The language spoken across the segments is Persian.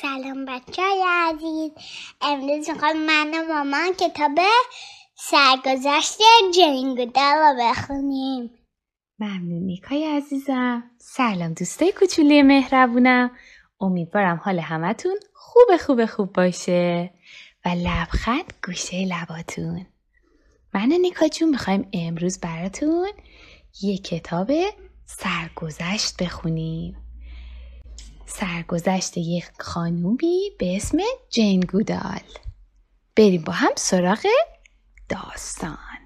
سلام بچه های عزیز. امروز می‌خوام من و مامان کتاب سرگذشت جین گودل رو بخونیم. ممنون نیکای عزیزم. سلام دوستای کوچولی مهربونم. امیدوارم حال همتون خوب خوب خوب باشه و لبخند گوشه لباتون. من و نیکا جون می‌خوایم امروز براتون یه کتاب سرگذشت بخونیم. سرگذشت یک خانومی به اسم جین گودال. بریم با هم سراغ داستان.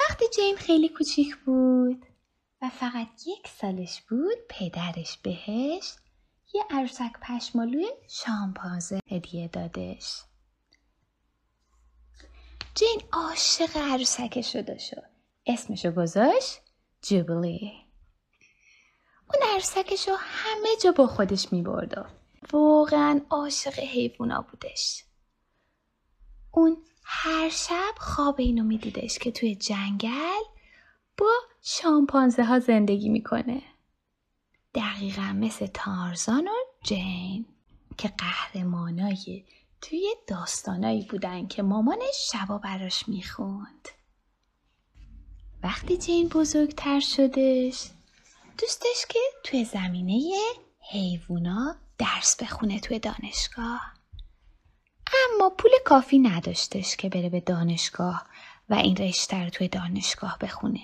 وقتی جین خیلی کوچیک بود و فقط یک سالش بود پدرش بهش یه عروسک پشمالوی شامپانزه هدیه دادش. جین عاشق عروسکش شده شد اسمشو گذاشت جوبلی. اون عروسکش رو همه جا با خودش می و واقعا عاشق حیوونا بودش. اون هر شب خواب اینو میدیدش که توی جنگل با شامپانزه ها زندگی می‌کنه. دقیقا مثل تارزان و جین که قهرمانای توی داستانایی بودن که مامانش شبا براش می‌خوند. وقتی جین بزرگتر شدش دوست داشت که توی زمینه حیوونا درس بخونه توی دانشگاه. اما پول کافی نداشتش که بره به دانشگاه و این رشته رو توی دانشگاه بخونه.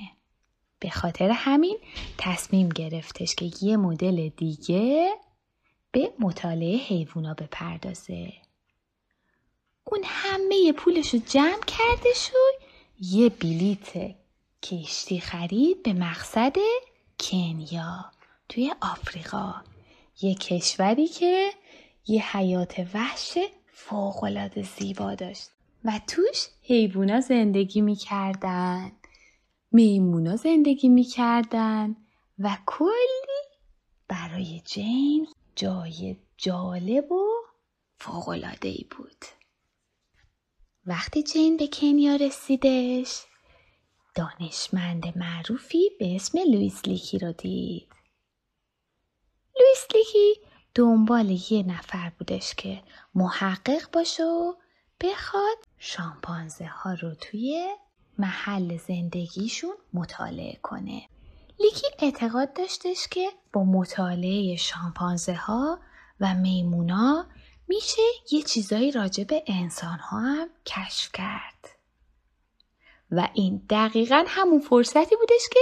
به خاطر همین تصمیم گرفتش که یه مدل دیگه به مطالعه حیوونا بپردازه. اون همه پولش رو جمع کردش و یه بلیت کشتی خرید به مقصد کنیا توی آفریقا. یه کشوری که یه حیات وحش فوقالعاده زیبا داشت. و توش حیوونا زندگی می‌کردن میمونا زندگی می‌کردن و کلی برای جین جای جالب و فوقالعاده ای بود. وقتی جین به کنیا رسیدش دانشمند معروفی به اسم لویس لیکی را دید. لویس لیکی دنبال یه نفر بودش که محقق باشه و بخواد شامپانزه ها رو توی محل زندگیشون مطالعه کنه. لیکی اعتقاد داشتش که با مطالعه شامپانزه ها و میمونا میشه یه چیزایی راجع به انسان ها هم کشف کرد. و این دقیقا همون فرصتی بودش که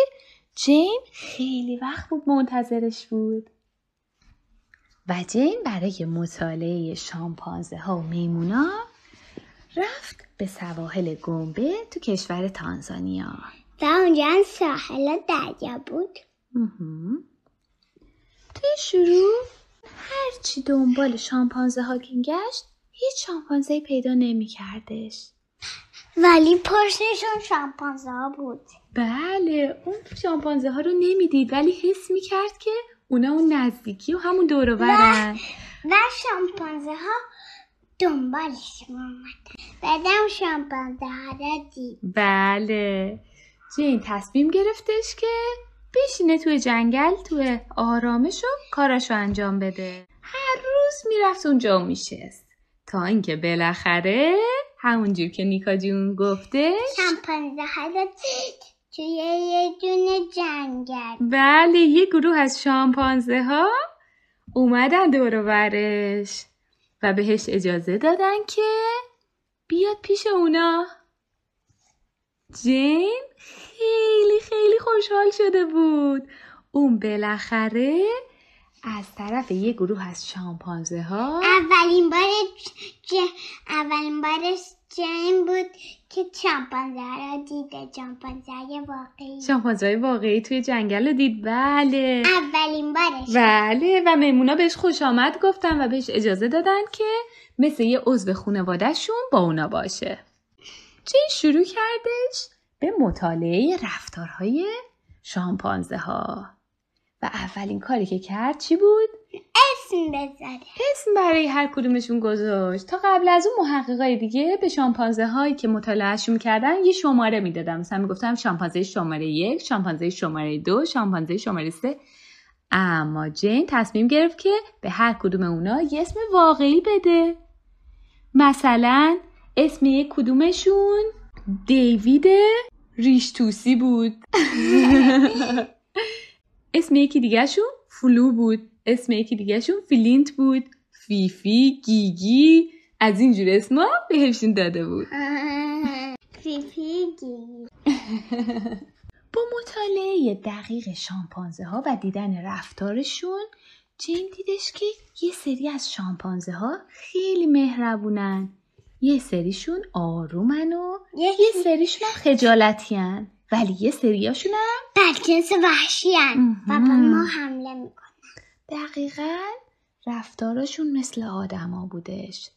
جین خیلی وقت بود منتظرش بود. و جین برای مطالعه شامپانزه ها و میمونا رفت به سواحل گنبه تو کشور تانزانیا. و اونجا ساحل دریا بود. توی شروع هرچی دنبال شامپانزه ها گشت هیچ شامپانزه پیدا نمی کردش. ولی پشتشون شامپانزه ها بود. بله اون شامپانزه ها رو نمی‌دید ولی حس می‌کرد که اونا اون نزدیکی و همون دوروبرن و, و شامپانزه ها دنبالش اومدن. بعدم شامپانزه ها رو دید. بله. جین تصمیم گرفتش که بشینه توی جنگل توی آرامش و کاراشو انجام بده. هر روز می‌رفت اونجا میشست. تا اینکه بالاخره همونجور که نیکا جون گفته شمپانزه ها توی یه دونه جنگل. بله یه گروه از شامپانزه ها اومدن دور برش و بهش اجازه دادن که بیاد پیش اونا. جین خیلی خیلی خوشحال شده بود. اون بالاخره از طرف یه گروه از شامپانزه ها اولین بار ج... اولین بارش جین بود که شامپانزه را دیده. شامپانزه واقعی. شامپانزه واقعی توی جنگل رو دید. بله. اولین بارش بله. و میمونا بهش خوش آمد گفتن و بهش اجازه دادن که مثل یه عضو خانوادهشون با اونا باشه. جین شروع کردش؟ به مطالعه رفتارهای شامپانزه ها و اولین کاری که کرد چی بود؟ اسم بذاره. اسم برای هر کدومشون گذاشت. تا قبل از اون محققای دیگه به شامپانزه هایی که مطالعهشون می‌کردن یه شماره می‌دادم. مثلا می‌گفتم شامپانزه شماره یک شامپانزه شماره دو شامپانزه شماره سه. اما جین تصمیم گرفت که به هر کدوم اونا یه اسم واقعی بده. مثلا اسم یک کدومشون دیوید ریشتوسی بود. اسم یکی دیگهشون فلو بود. اسم یکی دیگهشون فلینت بود. فیفی گیگی از اینجور اسما بهشون داده بود. فیفی گیگی. با مطالعه دقیق شامپانزه ها و دیدن رفتارشون جین دیدش که یه سری از شامپانزه ها خیلی مهربونن. یه سریشون آرومن و یه یه سریشون خجالتیان ولی یه سریاشون هم بدجنس وحشی هن. و به. ما حمله می‌کنن. دقیقا رفتاراشون مثل آدما بودش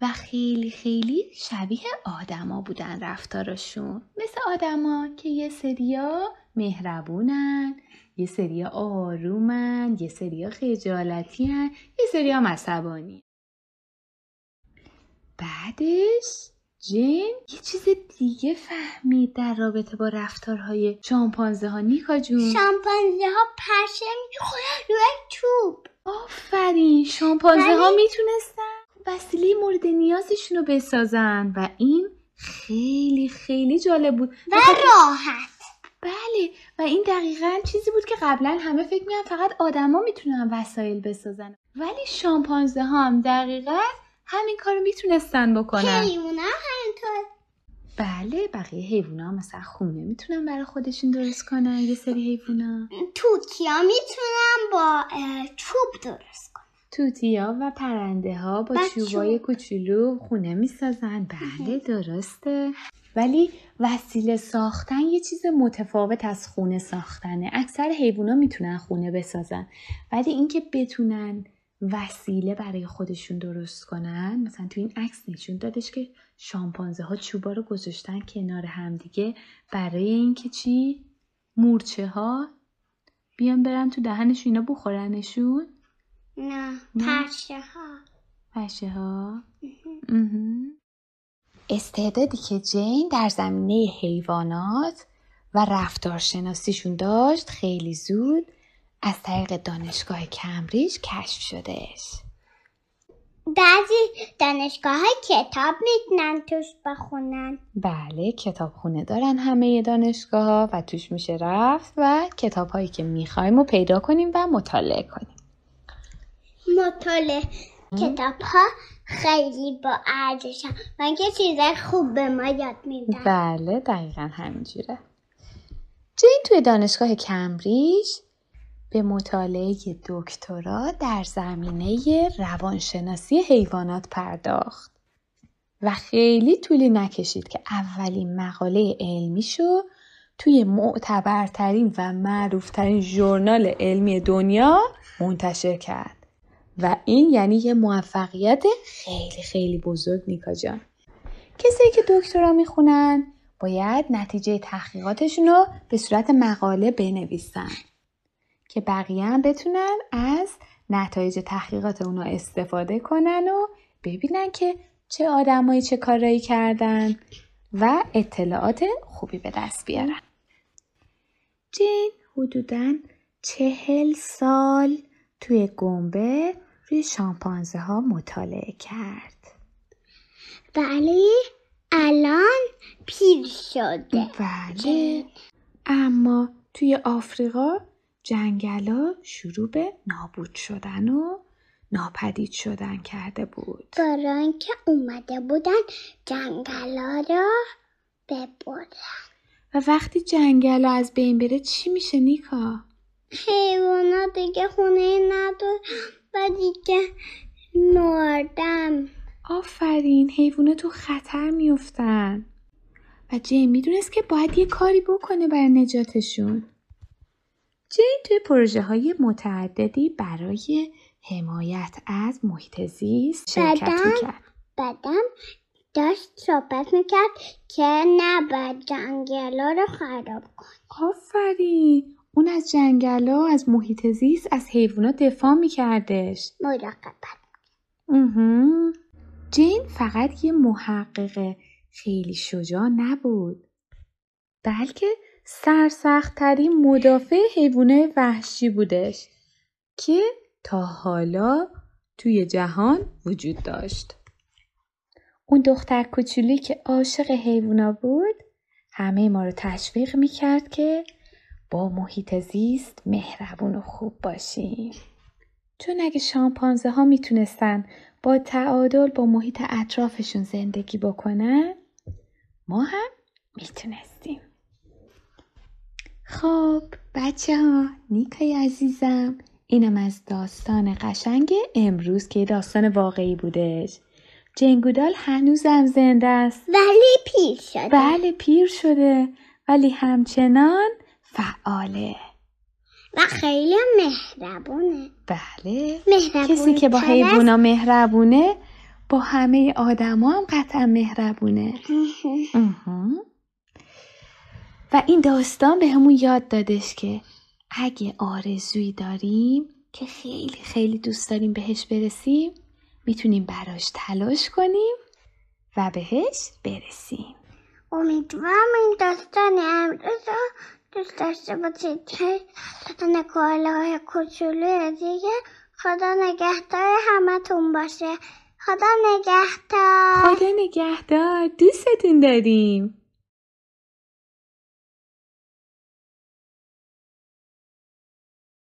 و خیلی خیلی شبیه آدما بودن رفتاراشون مثل آدما که یه سریا مهربونن یه سریا آرومن یه سریا خجالتی هن یه سریا عصبانی. بعدش جین یه چیز دیگه فهمید در رابطه با رفتارهای شامپانزه ها نیکا جون. شامپانزه ها پشه می‌خورن روی چوب. آفرین شامپانزه ها می‌تونستن وسیله مورد نیازشون رو بسازن و این خیلی خیلی جالب بود. و راحت. بله و این دقیقا چیزی بود که قبلا همه فکر می‌کنن فقط آدما می‌تونن وسایل بسازن. ولی شامپانزه ها هم دقیقا همین کارو می‌تونستن بکنن. حیونا همینطور. بله بقیه حیوونا مثلا خونه می‌تونن برای خودشون درست کنن یه سری حیوونا. توتیا می‌تونن با چوب درست کنن. توتیا و پرنده ها با. چوبای کوچولو خونه می‌سازن. بله درسته. ولی وسیله ساختن یه چیز متفاوت از خونه ساختنه. اکثر حیوونا می‌تونن خونه بسازن. ولی اینکه بتونن وسیله برای خودشون درست کنن. مثلا تو این عکس نشون دادش که شامپانزه ها چوبا رو گذاشتن کنار همدیگه برای اینکه چی؟ مورچه ها بیان برن تو دهنشون اینا بخورنشون؟ نه نه. پشه ها پشه ها استعدادی که جین در زمینه حیوانات و رفتارشناسیشون داشت خیلی زود از طریق دانشگاه کمبریج کشف شدهش. بعضی دانشگاه های کتاب می‌تونن توش بخونن. بله کتابخونه دارن همه دانشگاه ها و توش میشه رفت و کتاب هایی که می‌خوایم رو پیدا کنیم و مطالعه کنیم. مطالعه کتاب ها خیلی با ارزشن من که چیزای خوب به ما یاد میدن. بله دقیقا همینجوره. جین توی دانشگاه کمبریج به مطالعه دکترا در زمینه روانشناسی حیوانات پرداخت. و خیلی طولی نکشید که اولین مقاله علمیشو توی معتبرترین و معروفترین ژورنال علمی دنیا منتشر کرد. و این یعنی یه موفقیت خیلی خیلی بزرگ نیکا جان. کسایی که دکترا می‌خونن باید نتیجه تحقیقاتشون رو به صورت مقاله بنویسن. که بقیه هم بتونن از نتایج تحقیقات اونا استفاده کنن و ببینن که چه آدمایی چه کارایی کردن و اطلاعات خوبی به دست بیارن. جین حدوداً چهل سال توی گنبه روی شامپانزه ها مطالعه کرد. ولی الان پیر شده. بله اما توی آفریقا جنگلا شروع به نابود شدن و ناپدید شدن کرده بود. برای اینکه اومده بودن جنگلا را ببرن. و وقتی جنگلا از بین بره چی میشه نیکا؟ حیوانا دیگه خونه ندار و دیگه مردم آفرین حیوونا تو خطر میفتن و جین می‌دونست که باید یه کاری بکنه برای نجاتشون. جین توی پروژه های متعددی برای حمایت از محیط زیست شرکت؟ می‌کرد. بعدم داشت صحبت می‌کرد که نباید جنگلا رو خراب کن آفرین! اون از جنگلا از محیط زیست از حیوانات دفاع میکردش. مراقبت. جین فقط یه محقق خیلی شجاع نبود. بلکه سرسختترین مدافع حیوانات وحشی بودش که تا حالا توی جهان وجود داشت. اون دختر کوچولی که عاشق حیوونا بود همه ما رو تشویق می‌کرد که با محیط زیست مهربون و خوب باشیم. چون اگه شامپانزه ها می‌تونستن با تعادل با محیط اطرافشون زندگی بکنن ما هم می‌تونستیم. خب بچه ها نیکای عزیزم. اینم از داستان قشنگ امروز که داستان واقعی بودش. جنگودال هنوزم زنده است. ولی پیر شده. بله پیر شده. ولی همچنان فعاله. و خیلی مهربونه. بله. مهربون کسی که با حیوانا مهربونه با همه آدما هم قطعا مهربونه. و این داستان به همون یاد دادش که اگه آرزویی داریم که خیلی خیلی دوست داریم بهش برسیم می‌تونیم براش تلاش کنیم و بهش برسیم. امیدوارم این داستان امروز رو دوست داشته باشید که داستان کوالاهای کوچولوی دیگه خدا نگهدار همتون باشه. خدا نگهدار. خدا نگهدار. دوستتون داریم.